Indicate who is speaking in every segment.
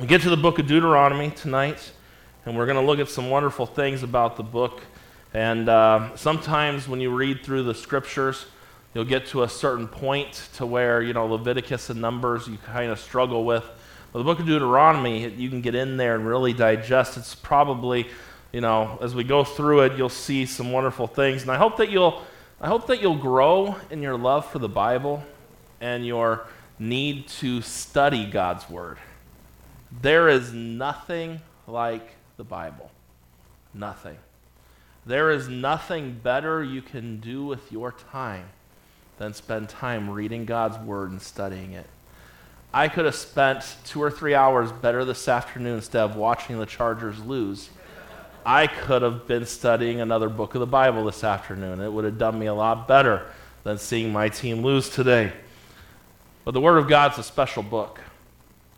Speaker 1: We get to the book of Deuteronomy tonight, and we're going to look at some wonderful things about the book. And uh, sometimes when you read through the scriptures, you'll get to a certain point to where, you know, Leviticus and Numbers you kind of struggle with. But the book of Deuteronomy, you can get in there and really digest. It's probably, you know, as we go through it, you'll see some wonderful things. And I hope that you'll, I hope that you'll grow in your love for the Bible and your need to study God's Word. There is nothing like the Bible. Nothing. There is nothing better you can do with your time than spend time reading God's Word and studying it. I could have spent two or three hours better this afternoon instead of watching the Chargers lose. I could have been studying another book of the Bible this afternoon. It would have done me a lot better than seeing my team lose today. But the Word of God's a special book.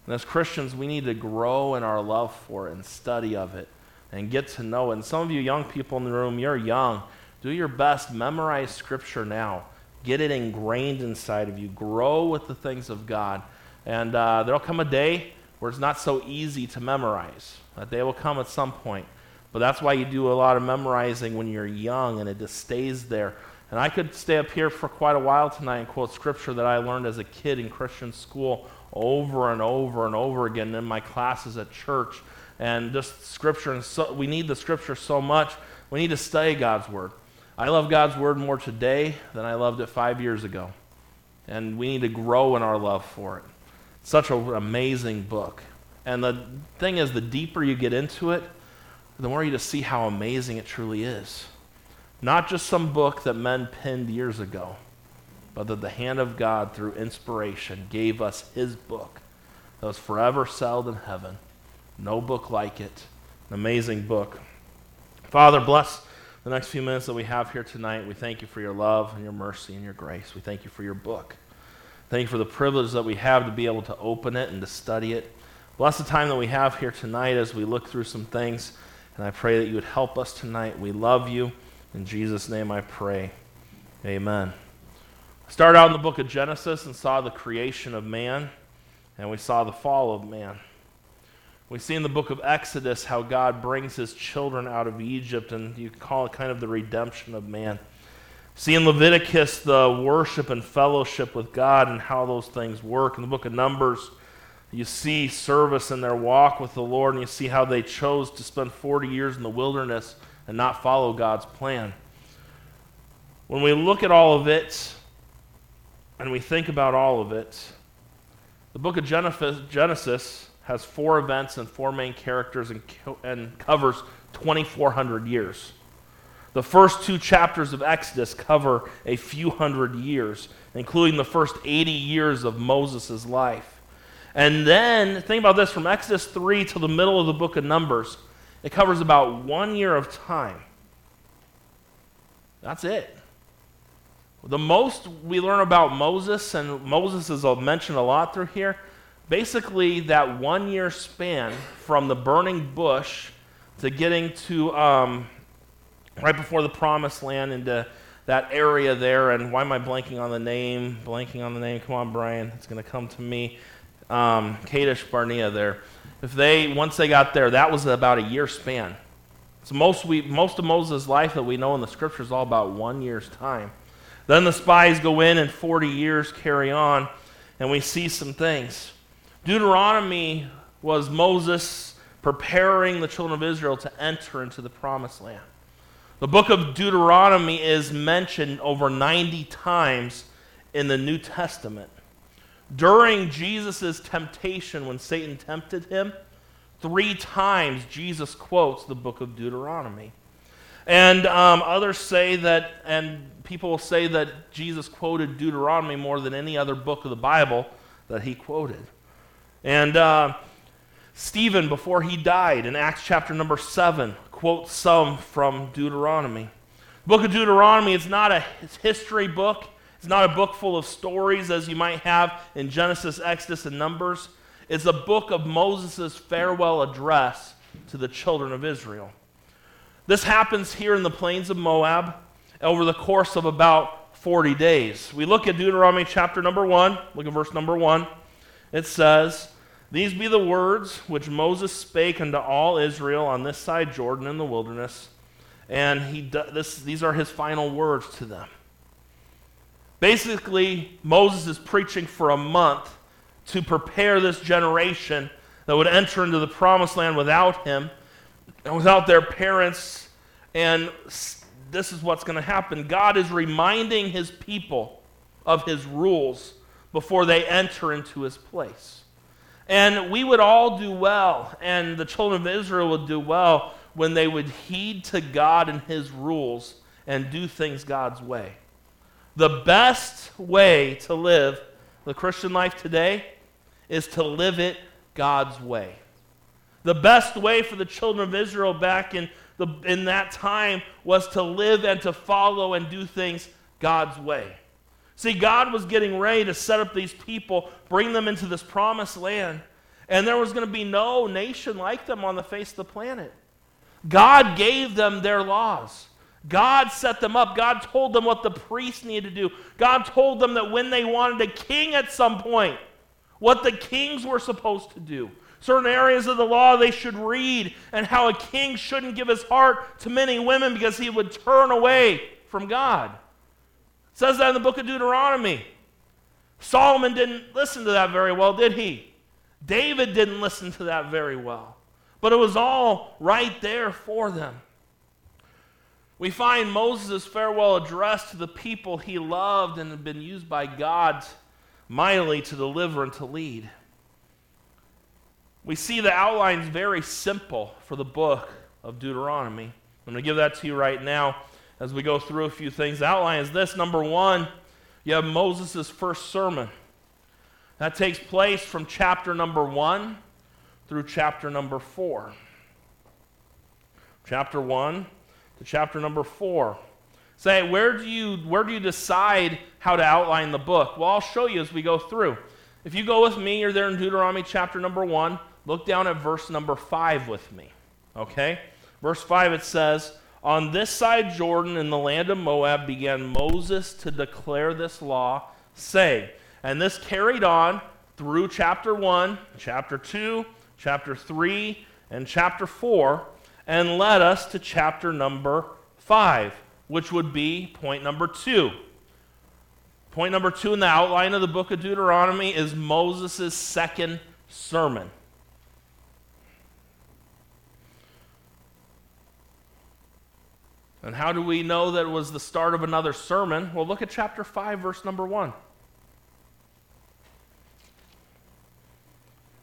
Speaker 1: And as Christians, we need to grow in our love for it and study of it and get to know it. And some of you young people in the room, you're young. Do your best. Memorize Scripture now. Get it ingrained inside of you. Grow with the things of God. And uh, there'll come a day where it's not so easy to memorize. That day will come at some point. But that's why you do a lot of memorizing when you're young and it just stays there. And I could stay up here for quite a while tonight and quote scripture that I learned as a kid in Christian school over and over and over again in my classes at church. And just scripture, and so, we need the scripture so much. We need to study God's word. I love God's word more today than I loved it five years ago. And we need to grow in our love for it. it's Such an amazing book. And the thing is, the deeper you get into it, the more you just see how amazing it truly is. Not just some book that men penned years ago, but that the hand of God, through inspiration, gave us his book that was forever settled in heaven. No book like it. An amazing book. Father, bless the next few minutes that we have here tonight. We thank you for your love and your mercy and your grace. We thank you for your book. Thank you for the privilege that we have to be able to open it and to study it. Bless the time that we have here tonight as we look through some things. And I pray that you would help us tonight. We love you. In Jesus' name I pray. Amen. Started out in the book of Genesis and saw the creation of man, and we saw the fall of man. We see in the book of Exodus how God brings his children out of Egypt, and you call it kind of the redemption of man. See in Leviticus the worship and fellowship with God and how those things work. In the book of Numbers, you see service in their walk with the Lord, and you see how they chose to spend 40 years in the wilderness and not follow God's plan. When we look at all of it and we think about all of it, the book of Genesis has four events and four main characters and, and covers 2,400 years. The first two chapters of Exodus cover a few hundred years, including the first 80 years of Moses' life. And then, think about this from Exodus 3 to the middle of the book of Numbers, it covers about one year of time. That's it. The most we learn about Moses, and Moses is mentioned a lot through here, basically that one year span from the burning bush to getting to um, right before the promised land into that area there. And why am I blanking on the name? Blanking on the name. Come on, Brian. It's going to come to me. Um, Kadesh Barnea there. If they, once they got there, that was about a year span. So most, we, most of Moses' life that we know in the scriptures all about one year's time. Then the spies go in and 40 years carry on, and we see some things. Deuteronomy was Moses preparing the children of Israel to enter into the promised land. The book of Deuteronomy is mentioned over 90 times in the New Testament. During Jesus' temptation, when Satan tempted him, three times Jesus quotes the book of Deuteronomy. And um, others say that, and people will say that Jesus quoted Deuteronomy more than any other book of the Bible that he quoted. And uh, Stephen, before he died, in Acts chapter number 7, quotes some from Deuteronomy. The book of Deuteronomy is not a history book. It's not a book full of stories as you might have in Genesis, Exodus, and Numbers. It's a book of Moses' farewell address to the children of Israel. This happens here in the plains of Moab over the course of about 40 days. We look at Deuteronomy chapter number 1, look at verse number 1. It says, These be the words which Moses spake unto all Israel on this side Jordan in the wilderness. And he, this, these are his final words to them. Basically, Moses is preaching for a month to prepare this generation that would enter into the promised land without him and without their parents. And this is what's going to happen God is reminding his people of his rules before they enter into his place. And we would all do well, and the children of Israel would do well when they would heed to God and his rules and do things God's way. The best way to live the Christian life today is to live it God's way. The best way for the children of Israel back in, the, in that time was to live and to follow and do things God's way. See, God was getting ready to set up these people, bring them into this promised land, and there was going to be no nation like them on the face of the planet. God gave them their laws. God set them up. God told them what the priests needed to do. God told them that when they wanted a king at some point, what the kings were supposed to do. Certain areas of the law they should read, and how a king shouldn't give his heart to many women because he would turn away from God. It says that in the book of Deuteronomy. Solomon didn't listen to that very well, did he? David didn't listen to that very well. But it was all right there for them. We find Moses' farewell address to the people he loved and had been used by God mightily to deliver and to lead. We see the outlines very simple for the book of Deuteronomy. I'm going to give that to you right now as we go through a few things. The outline is this number one, you have Moses' first sermon. That takes place from chapter number one through chapter number four. Chapter one to chapter number four. Say, where do you where do you decide how to outline the book? Well, I'll show you as we go through. If you go with me, you're there in Deuteronomy chapter number one. Look down at verse number five with me. Okay? Verse five it says, On this side Jordan in the land of Moab began Moses to declare this law, saying, and this carried on through chapter 1, chapter 2, chapter 3, and chapter 4, and led us to chapter number 5, which would be point number 2. Point number 2 in the outline of the book of Deuteronomy is Moses' second sermon. And how do we know that it was the start of another sermon? Well, look at chapter 5, verse number 1.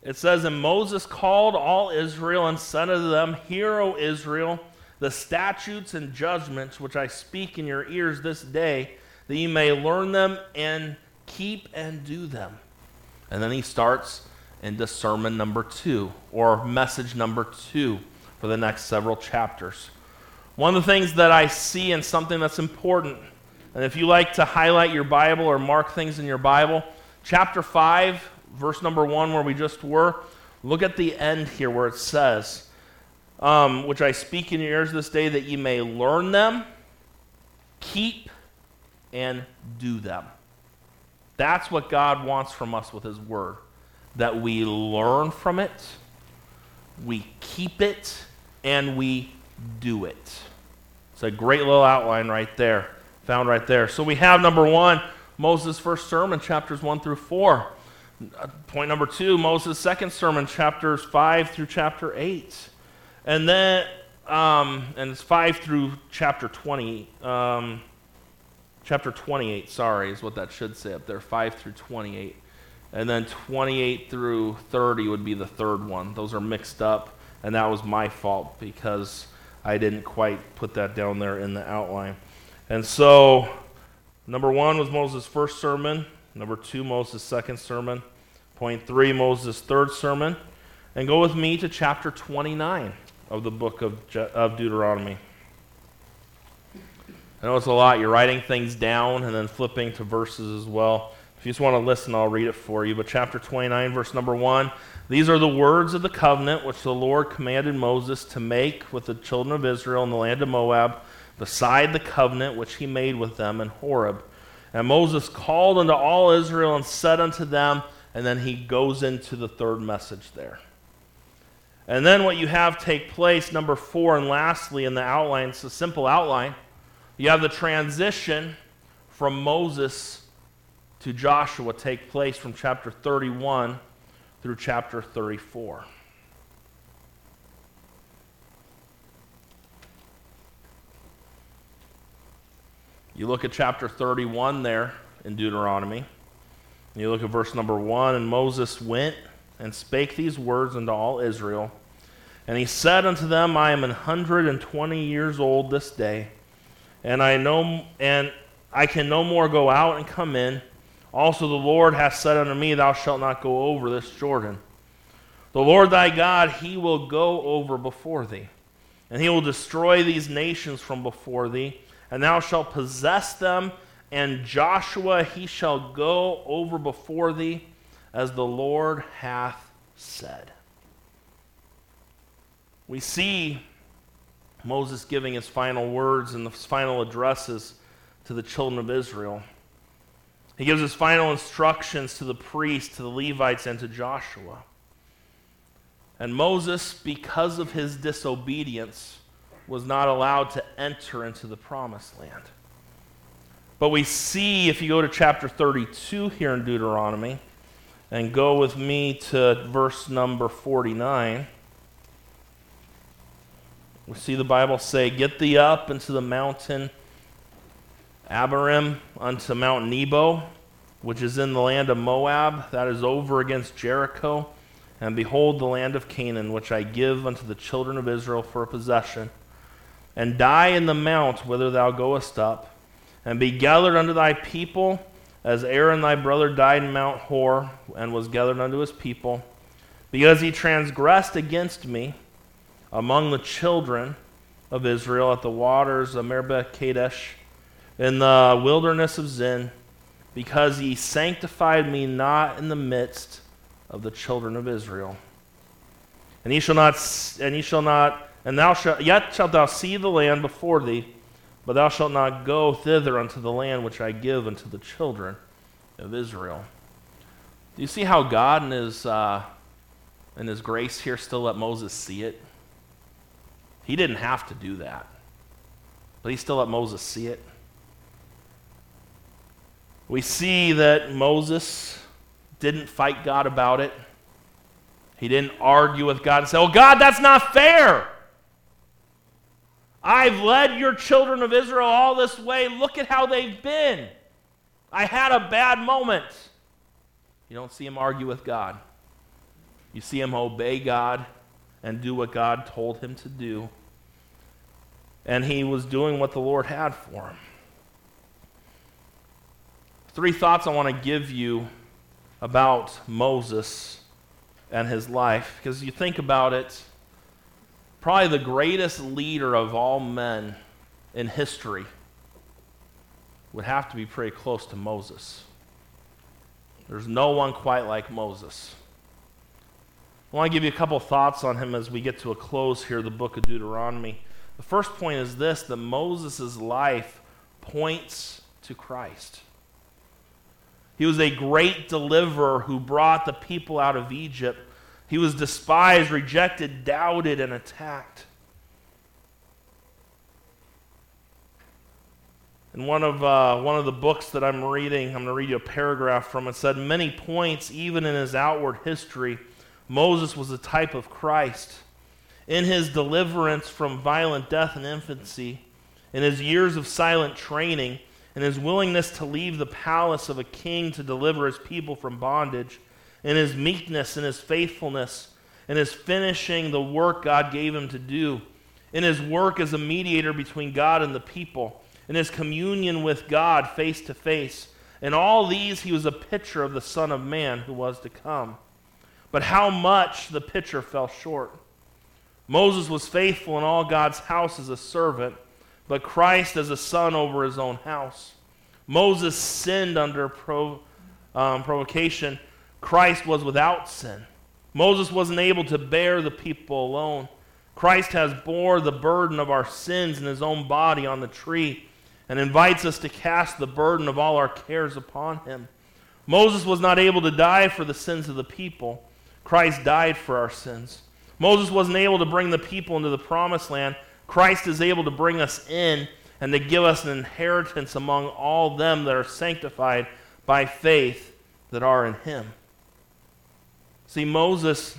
Speaker 1: It says, And Moses called all Israel and said unto them, Hear, O Israel, the statutes and judgments which I speak in your ears this day, that ye may learn them and keep and do them. And then he starts into sermon number two, or message number two, for the next several chapters. One of the things that I see and something that's important, and if you like to highlight your Bible or mark things in your Bible, chapter 5 verse number one, where we just were, look at the end here where it says, um, Which I speak in your ears this day, that ye may learn them, keep, and do them. That's what God wants from us with His Word. That we learn from it, we keep it, and we do it. It's a great little outline right there, found right there. So we have number one, Moses' first sermon, chapters 1 through 4. Point number two, Moses' second sermon, chapters 5 through chapter 8. And then, um, and it's 5 through chapter 20. Um, chapter 28, sorry, is what that should say up there 5 through 28. And then 28 through 30 would be the third one. Those are mixed up, and that was my fault because I didn't quite put that down there in the outline. And so, number one was Moses' first sermon. Number two, Moses' second sermon. Point three, Moses' third sermon. And go with me to chapter 29 of the book of, Je- of Deuteronomy. I know it's a lot. You're writing things down and then flipping to verses as well. If you just want to listen, I'll read it for you. But chapter 29, verse number 1 These are the words of the covenant which the Lord commanded Moses to make with the children of Israel in the land of Moab, beside the covenant which he made with them in Horeb and Moses called unto all Israel and said unto them, and then he goes into the third message there. And then what you have take place, number four, and lastly in the outline, it's a simple outline. You have the transition from Moses to Joshua take place from chapter 31 through chapter 34. You look at chapter 31 there in Deuteronomy. You look at verse number 1 and Moses went and spake these words unto all Israel. And he said unto them, I am an hundred and twenty years old this day, and I know and I can no more go out and come in. Also the Lord hath said unto me, Thou shalt not go over this Jordan. The Lord thy God, he will go over before thee, and he will destroy these nations from before thee, and thou shalt possess them, and Joshua he shall go over before thee as the Lord hath said. We see Moses giving his final words and his final addresses to the children of Israel. He gives his final instructions to the priests, to the Levites, and to Joshua. And Moses, because of his disobedience, was not allowed to enter into the promised land. But we see, if you go to chapter 32 here in Deuteronomy, and go with me to verse number 49. We see the Bible say, Get thee up into the mountain Abarim unto Mount Nebo, which is in the land of Moab, that is over against Jericho. And behold, the land of Canaan, which I give unto the children of Israel for a possession. And die in the mount whither thou goest up, and be gathered unto thy people as Aaron thy brother died in Mount Hor and was gathered unto his people, because he transgressed against me among the children of Israel at the waters of Meribah Kadesh in the wilderness of Zin, because ye sanctified me not in the midst of the children of Israel. And he shall not, and he shall not, and thou shalt, yet shalt thou see the land before thee but thou shalt not go thither unto the land which I give unto the children of Israel. Do you see how God in his, uh, in his grace here still let Moses see it? He didn't have to do that, but he still let Moses see it. We see that Moses didn't fight God about it. He didn't argue with God and say, Oh, God, that's not fair. I've led your children of Israel all this way. Look at how they've been. I had a bad moment. You don't see him argue with God. You see him obey God and do what God told him to do. And he was doing what the Lord had for him. Three thoughts I want to give you about Moses and his life, because you think about it probably the greatest leader of all men in history would have to be pretty close to Moses. There's no one quite like Moses. I want to give you a couple thoughts on him as we get to a close here, the book of Deuteronomy. The first point is this that Moses' life points to Christ. He was a great deliverer who brought the people out of Egypt he was despised, rejected, doubted, and attacked. In one of, uh, one of the books that I'm reading, I'm going to read you a paragraph from it. said, Many points, even in his outward history, Moses was a type of Christ. In his deliverance from violent death in infancy, in his years of silent training, in his willingness to leave the palace of a king to deliver his people from bondage, in his meekness and his faithfulness, in his finishing the work God gave him to do, in his work as a mediator between God and the people, in his communion with God face to face. In all these, he was a picture of the Son of Man who was to come. But how much the picture fell short. Moses was faithful in all God's house as a servant, but Christ as a son over his own house. Moses sinned under um, provocation Christ was without sin. Moses wasn't able to bear the people alone. Christ has bore the burden of our sins in his own body on the tree and invites us to cast the burden of all our cares upon him. Moses was not able to die for the sins of the people. Christ died for our sins. Moses wasn't able to bring the people into the promised land. Christ is able to bring us in and to give us an inheritance among all them that are sanctified by faith that are in him. See, Moses,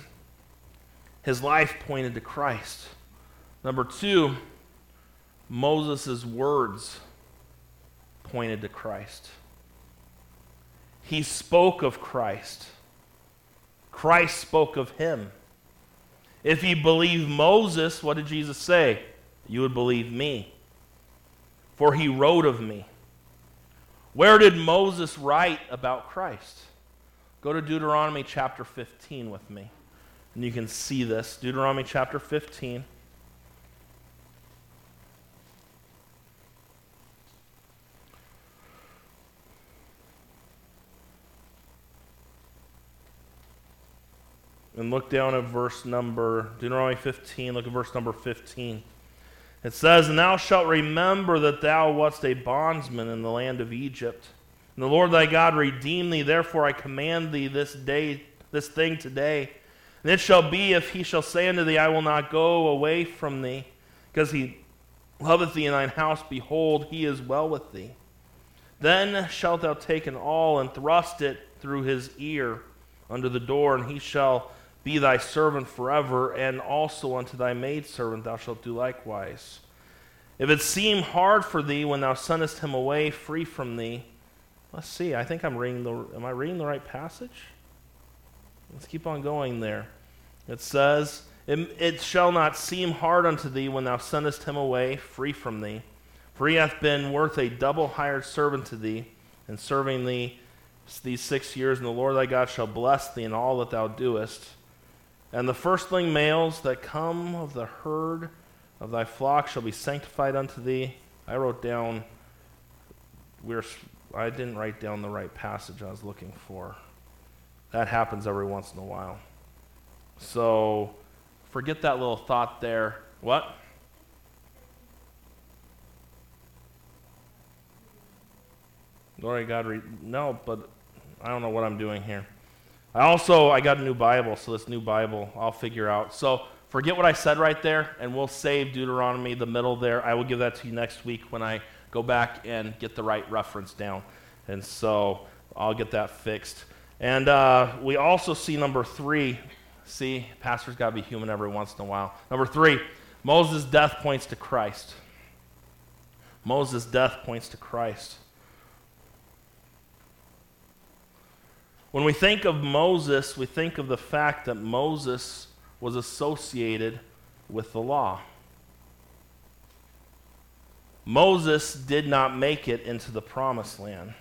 Speaker 1: his life pointed to Christ. Number two, Moses' words pointed to Christ. He spoke of Christ. Christ spoke of him. If you believe Moses, what did Jesus say? You would believe me, for he wrote of me. Where did Moses write about Christ? Go to Deuteronomy chapter 15 with me, and you can see this. Deuteronomy chapter 15. And look down at verse number, Deuteronomy 15, look at verse number 15. It says, And thou shalt remember that thou wast a bondsman in the land of Egypt. And the Lord thy God redeemed thee, therefore I command thee this day, this thing today. And it shall be, if he shall say unto thee, I will not go away from thee, because he loveth thee in thine house, behold, he is well with thee. Then shalt thou take an awl and thrust it through his ear under the door, and he shall be thy servant forever, and also unto thy maidservant thou shalt do likewise. If it seem hard for thee when thou sendest him away free from thee, let's see, I think I'm reading the, am I reading the right passage? Let's keep on going there. It says, it, it shall not seem hard unto thee when thou sendest him away free from thee, for he hath been worth a double hired servant to thee, and serving thee these six years, and the Lord thy God shall bless thee in all that thou doest. And the firstling males that come of the herd of thy flock shall be sanctified unto thee. I wrote down, we're, I didn't write down the right passage I was looking for. That happens every once in a while. So forget that little thought there. What? Glory God. Re- no, but I don't know what I'm doing here. I also I got a new Bible, so this new Bible I'll figure out. So forget what I said right there, and we'll save Deuteronomy, the middle there. I will give that to you next week when I go back and get the right reference down. And so I'll get that fixed. And uh, we also see number three. See, pastor's got to be human every once in a while. Number three, Moses' death points to Christ. Moses' death points to Christ. When we think of Moses, we think of the fact that Moses was associated with the law. Moses did not make it into the promised land.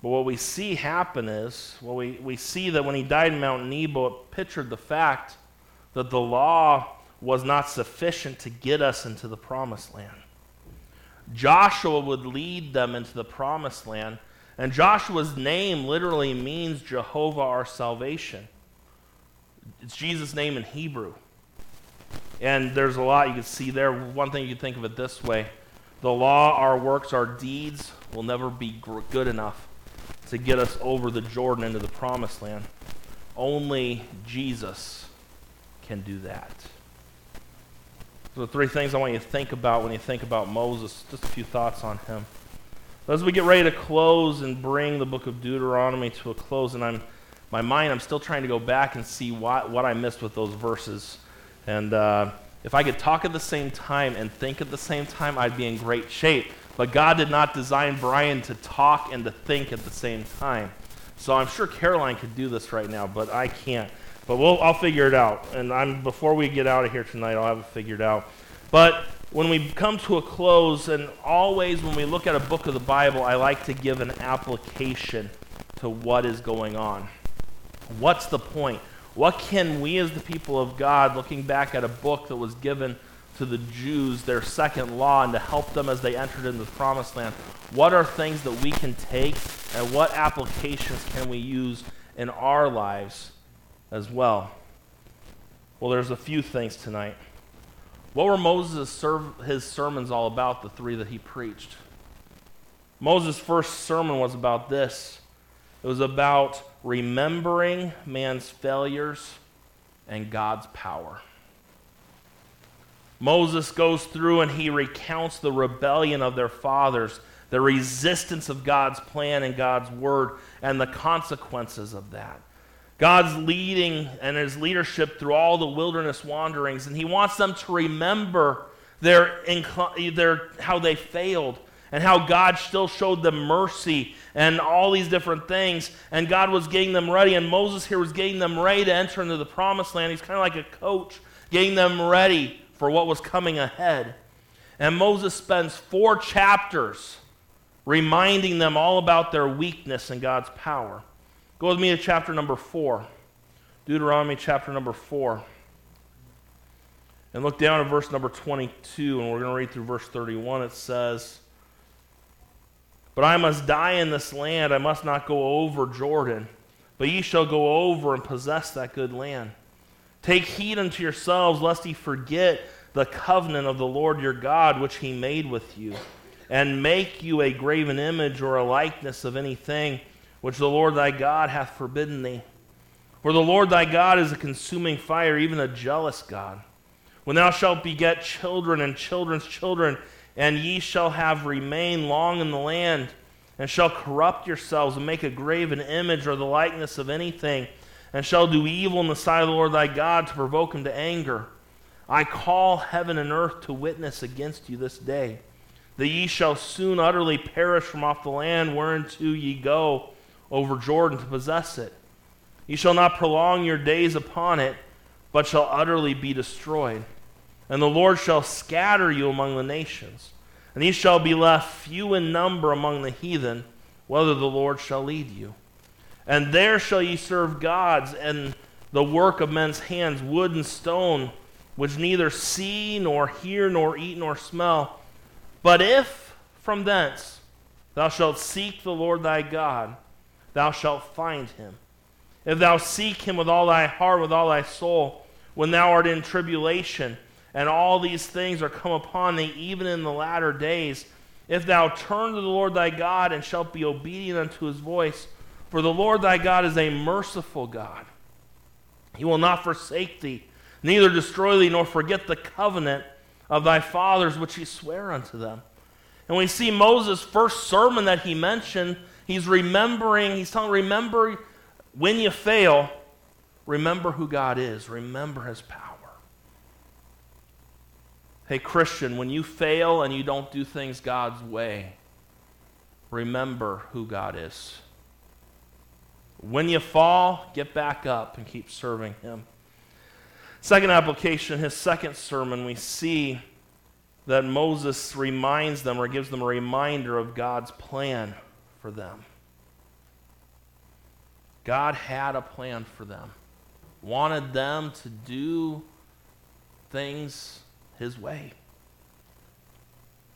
Speaker 1: But what we see happen is, well, we, we see that when he died in Mount Nebo, it pictured the fact that the law was not sufficient to get us into the promised land. Joshua would lead them into the promised land and Joshua's name literally means Jehovah our salvation. It's Jesus' name in Hebrew. And there's a lot you can see there. One thing you can think of it this way the law, our works, our deeds will never be good enough to get us over the Jordan into the promised land. Only Jesus can do that. So, three things I want you to think about when you think about Moses. Just a few thoughts on him. As we get ready to close and bring the book of Deuteronomy to a close, and I'm my mind, I'm still trying to go back and see what, what I missed with those verses. And uh, if I could talk at the same time and think at the same time, I'd be in great shape. But God did not design Brian to talk and to think at the same time. So I'm sure Caroline could do this right now, but I can't. But we'll, I'll figure it out. And I'm, before we get out of here tonight, I'll have it figured out. But when we come to a close, and always when we look at a book of the Bible, I like to give an application to what is going on. What's the point? What can we, as the people of God, looking back at a book that was given to the Jews, their second law, and to help them as they entered into the promised land, what are things that we can take and what applications can we use in our lives as well? Well, there's a few things tonight. What were Moses' his sermons all about, the three that he preached? Moses' first sermon was about this it was about remembering man's failures and God's power. Moses goes through and he recounts the rebellion of their fathers, the resistance of God's plan and God's word, and the consequences of that. God's leading and his leadership through all the wilderness wanderings, and he wants them to remember their, their, how they failed and how God still showed them mercy and all these different things. And God was getting them ready, and Moses here was getting them ready to enter into the promised land. He's kind of like a coach, getting them ready for what was coming ahead. And Moses spends four chapters reminding them all about their weakness and God's power. Go with me to chapter number four, Deuteronomy chapter number four. And look down at verse number 22, and we're going to read through verse 31. It says, But I must die in this land, I must not go over Jordan, but ye shall go over and possess that good land. Take heed unto yourselves, lest ye forget the covenant of the Lord your God, which he made with you, and make you a graven image or a likeness of anything which the Lord thy God hath forbidden thee. For the Lord thy God is a consuming fire, even a jealous God. When thou shalt beget children and children's children, and ye shall have remained long in the land, and shall corrupt yourselves, and make a graven image or the likeness of anything, and shall do evil in the sight of the Lord thy God to provoke him to anger. I call heaven and earth to witness against you this day, that ye shall soon utterly perish from off the land whereunto ye go over Jordan to possess it. Ye shall not prolong your days upon it, but shall utterly be destroyed. And the Lord shall scatter you among the nations, and ye shall be left few in number among the heathen, whether the Lord shall lead you. And there shall ye serve gods and the work of men's hands, wood and stone, which neither see, nor hear, nor eat, nor smell. But if from thence thou shalt seek the Lord thy God, thou shalt find him. If thou seek him with all thy heart, with all thy soul, when thou art in tribulation, and all these things are come upon thee, even in the latter days, if thou turn to the Lord thy God and shalt be obedient unto his voice, for the Lord thy God is a merciful God. He will not forsake thee, neither destroy thee, nor forget the covenant of thy fathers which he sware unto them. And we see Moses' first sermon that he mentioned, he's remembering, he's telling, remember when you fail, remember who God is, remember his power. Hey, Christian, when you fail and you don't do things God's way, remember who God is. When you fall, get back up and keep serving Him. Second application, his second sermon, we see that Moses reminds them or gives them a reminder of God's plan for them. God had a plan for them, wanted them to do things his way.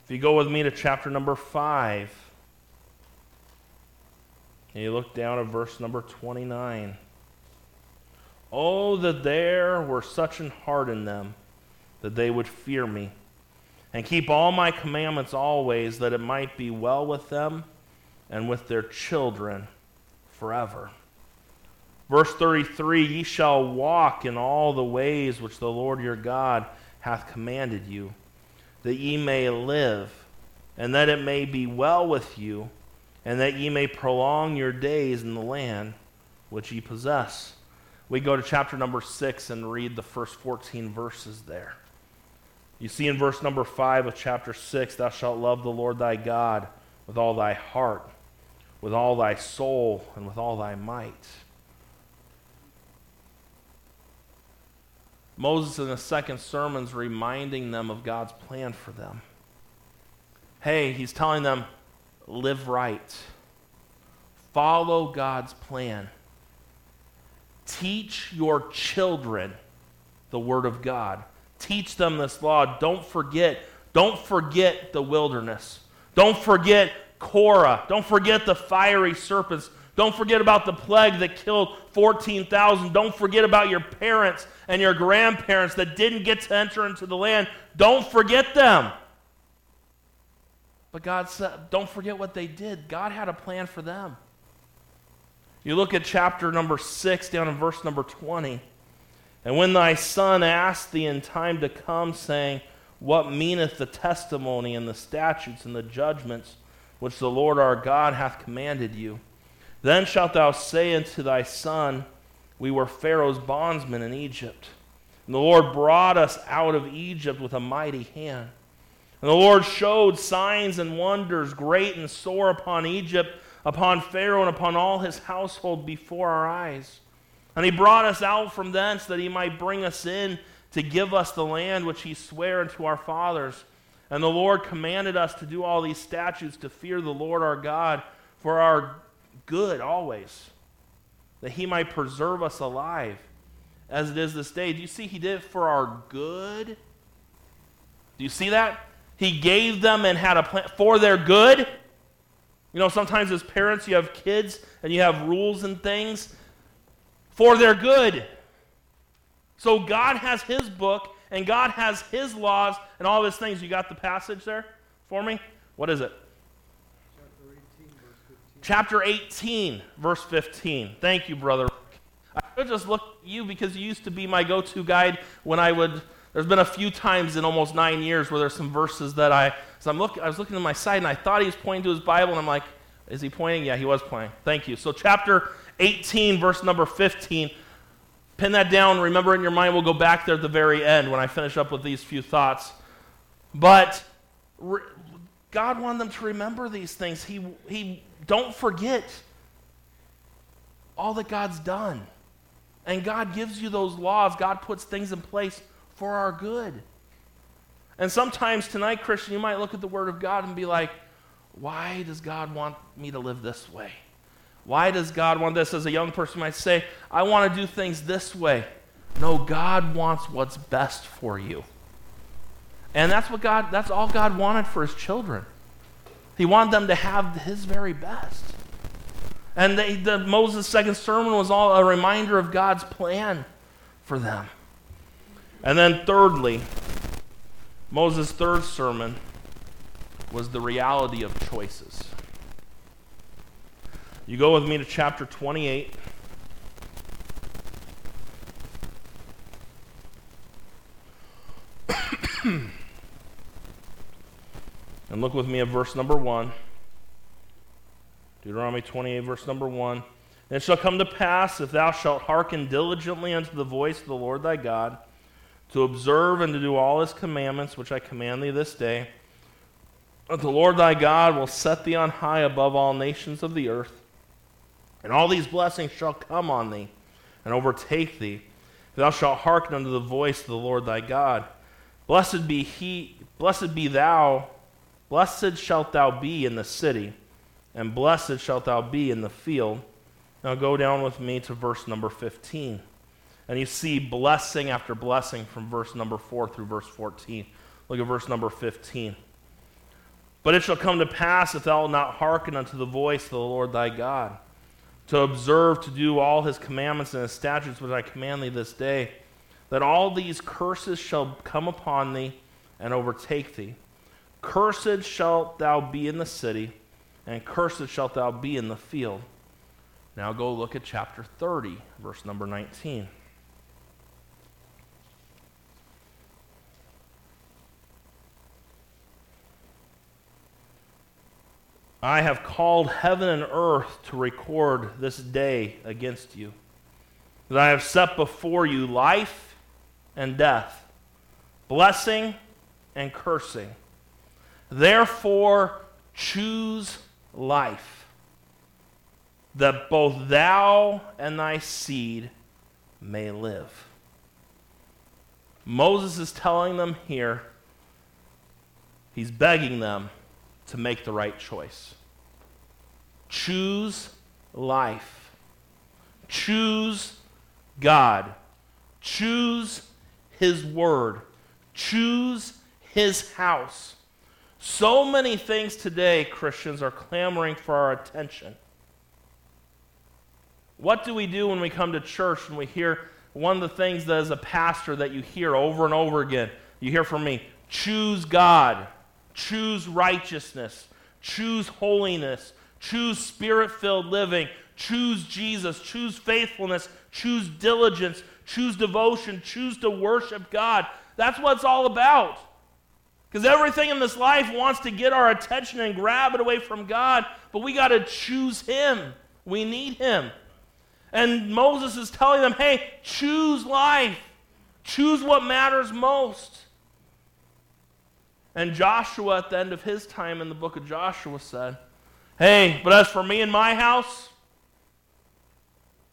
Speaker 1: If you go with me to chapter number 5, and you look down at verse number 29. Oh, that there were such an heart in them that they would fear me and keep all my commandments always, that it might be well with them and with their children forever. Verse 33 Ye shall walk in all the ways which the Lord your God hath commanded you, that ye may live, and that it may be well with you, and that ye may prolong your days in the land which ye possess. We go to chapter number 6 and read the first 14 verses there. You see in verse number 5 of chapter 6 Thou shalt love the Lord thy God with all thy heart, with all thy soul, and with all thy might. Moses in the second sermon is reminding them of God's plan for them. Hey, he's telling them, live right, follow God's plan, teach your children the Word of God. Teach them this law. Don't forget, don't forget the wilderness. Don't forget Korah. Don't forget the fiery serpents. Don't forget about the plague that killed 14,000. Don't forget about your parents and your grandparents that didn't get to enter into the land. Don't forget them. But God said, don't forget what they did. God had a plan for them. You look at chapter number 6, down in verse number 20. And when thy son asked thee in time to come, saying, What meaneth the testimony and the statutes and the judgments which the Lord our God hath commanded you? Then shalt thou say unto thy son, We were Pharaoh's bondsmen in Egypt. And the Lord brought us out of Egypt with a mighty hand. And the Lord showed signs and wonders great and sore upon Egypt, upon Pharaoh, and upon all his household before our eyes. And he brought us out from thence that he might bring us in to give us the land which he sware unto our fathers. And the Lord commanded us to do all these statutes to fear the Lord our God for our good always, that he might preserve us alive as it is this day. Do you see he did it for our good? Do you see that? He gave them and had a plan for their good. You know, sometimes as parents, you have kids and you have rules and things for their good. So God has His book and God has His laws and all of His things. You got the passage there for me? What is it? Chapter 18, verse 15. Thank you, brother. I could just look at you because you used to be my go to guide when I would. There's been a few times in almost nine years where there's some verses that I. So I'm look, I was looking to my side and I thought he was pointing to his Bible, and I'm like, is he pointing? Yeah, he was pointing. Thank you. So, chapter 18, verse number 15. Pin that down. Remember in your mind. We'll go back there at the very end when I finish up with these few thoughts. But re- God wanted them to remember these things. He, he don't forget all that God's done. And God gives you those laws. God puts things in place for our good. And sometimes tonight, Christian, you might look at the Word of God and be like, why does God want me to live this way? Why does God want this? As a young person might say, I want to do things this way. No, God wants what's best for you. And that's what God, that's all God wanted for his children. He wanted them to have his very best. And they, the Moses' second sermon was all a reminder of God's plan for them. And then, thirdly, Moses' third sermon was the reality of choices. You go with me to chapter 28. and look with me at verse number 1. Deuteronomy 28, verse number 1. And it shall come to pass, if thou shalt hearken diligently unto the voice of the Lord thy God, to observe and to do all his commandments which I command thee this day, that the Lord thy God will set thee on high above all nations of the earth, and all these blessings shall come on thee and overtake thee. Thou shalt hearken unto the voice of the Lord thy God. Blessed be he, blessed be thou, blessed shalt thou be in the city, and blessed shalt thou be in the field. Now go down with me to verse number 15. And you see blessing after blessing from verse number 4 through verse 14. Look at verse number 15. But it shall come to pass if thou wilt not hearken unto the voice of the Lord thy God, to observe to do all his commandments and his statutes which I command thee this day, that all these curses shall come upon thee and overtake thee. Cursed shalt thou be in the city, and cursed shalt thou be in the field. Now go look at chapter 30, verse number 19. I have called heaven and earth to record this day against you. That I have set before you life and death, blessing and cursing. Therefore, choose life, that both thou and thy seed may live. Moses is telling them here, he's begging them to make the right choice. Choose life. Choose God. Choose His Word. Choose His house. So many things today, Christians, are clamoring for our attention. What do we do when we come to church and we hear one of the things that as a pastor that you hear over and over again? You hear from me, choose God choose righteousness, choose holiness, choose spirit filled living, choose Jesus, choose faithfulness, choose diligence, choose devotion, choose to worship God. That's what it's all about. Because everything in this life wants to get our attention and grab it away from God, but we got to choose Him. We need Him. And Moses is telling them, hey, choose life, choose what matters most. And Joshua, at the end of his time in the book of Joshua, said, Hey, but as for me and my house,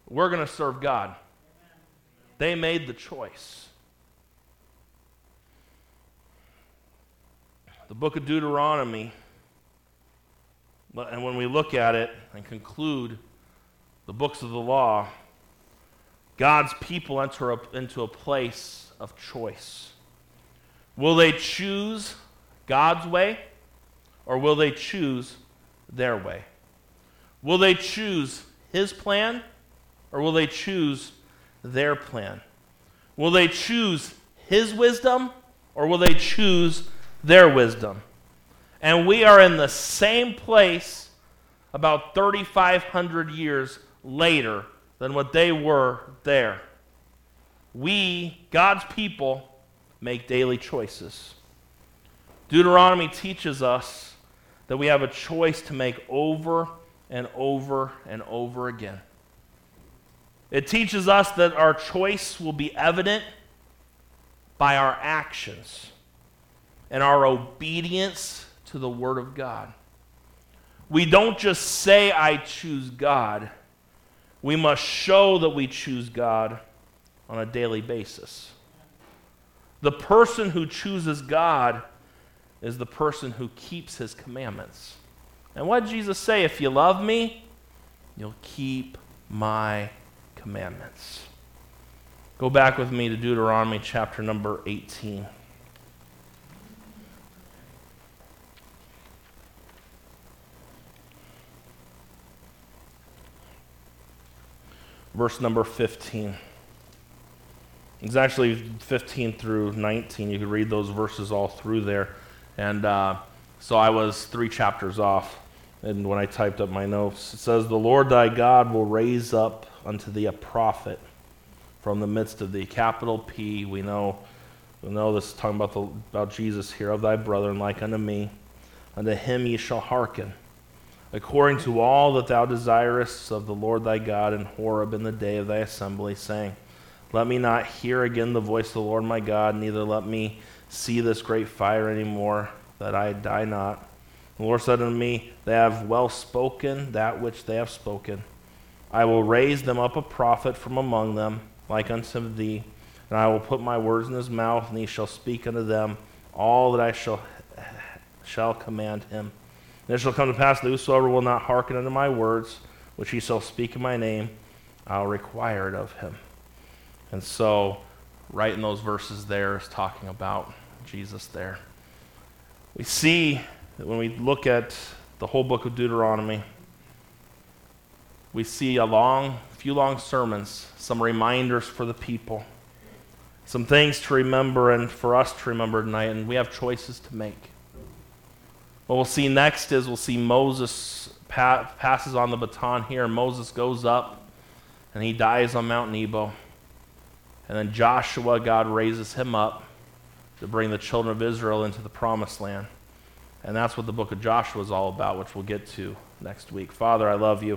Speaker 1: we're going to serve God. They made the choice. The book of Deuteronomy, and when we look at it and conclude the books of the law, God's people enter into a place of choice. Will they choose God's way or will they choose their way? Will they choose His plan or will they choose their plan? Will they choose His wisdom or will they choose their wisdom? And we are in the same place about 3,500 years later than what they were there. We, God's people, make daily choices. Deuteronomy teaches us that we have a choice to make over and over and over again. It teaches us that our choice will be evident by our actions and our obedience to the Word of God. We don't just say, I choose God, we must show that we choose God on a daily basis. The person who chooses God is the person who keeps his commandments. And what did Jesus say? If you love me, you'll keep my commandments. Go back with me to Deuteronomy chapter number 18. Verse number 15. It's actually 15 through 19. You can read those verses all through there. And uh, so I was three chapters off. And when I typed up my notes, it says, The Lord thy God will raise up unto thee a prophet from the midst of thee. Capital P, we know, we know this is talking about, the, about Jesus here, of thy brethren like unto me. Unto him ye shall hearken, according to all that thou desirest of the Lord thy God in Horeb in the day of thy assembly, saying, Let me not hear again the voice of the Lord my God, neither let me see this great fire anymore, that I die not. The Lord said unto me, They have well spoken that which they have spoken. I will raise them up a prophet from among them, like unto thee, and I will put my words in his mouth, and he shall speak unto them all that I shall, shall command him. And it shall come to pass that whosoever will not hearken unto my words, which he shall speak in my name, I'll require it of him. And so right in those verses there is talking about Jesus there. We see that when we look at the whole book of Deuteronomy, we see a long, few long sermons, some reminders for the people, some things to remember and for us to remember tonight, and we have choices to make. What we'll see next is we'll see Moses pa- passes on the baton here, Moses goes up and he dies on Mount Nebo. And then Joshua, God raises him up to bring the children of Israel into the promised land. And that's what the book of Joshua is all about, which we'll get to next week. Father, I love you.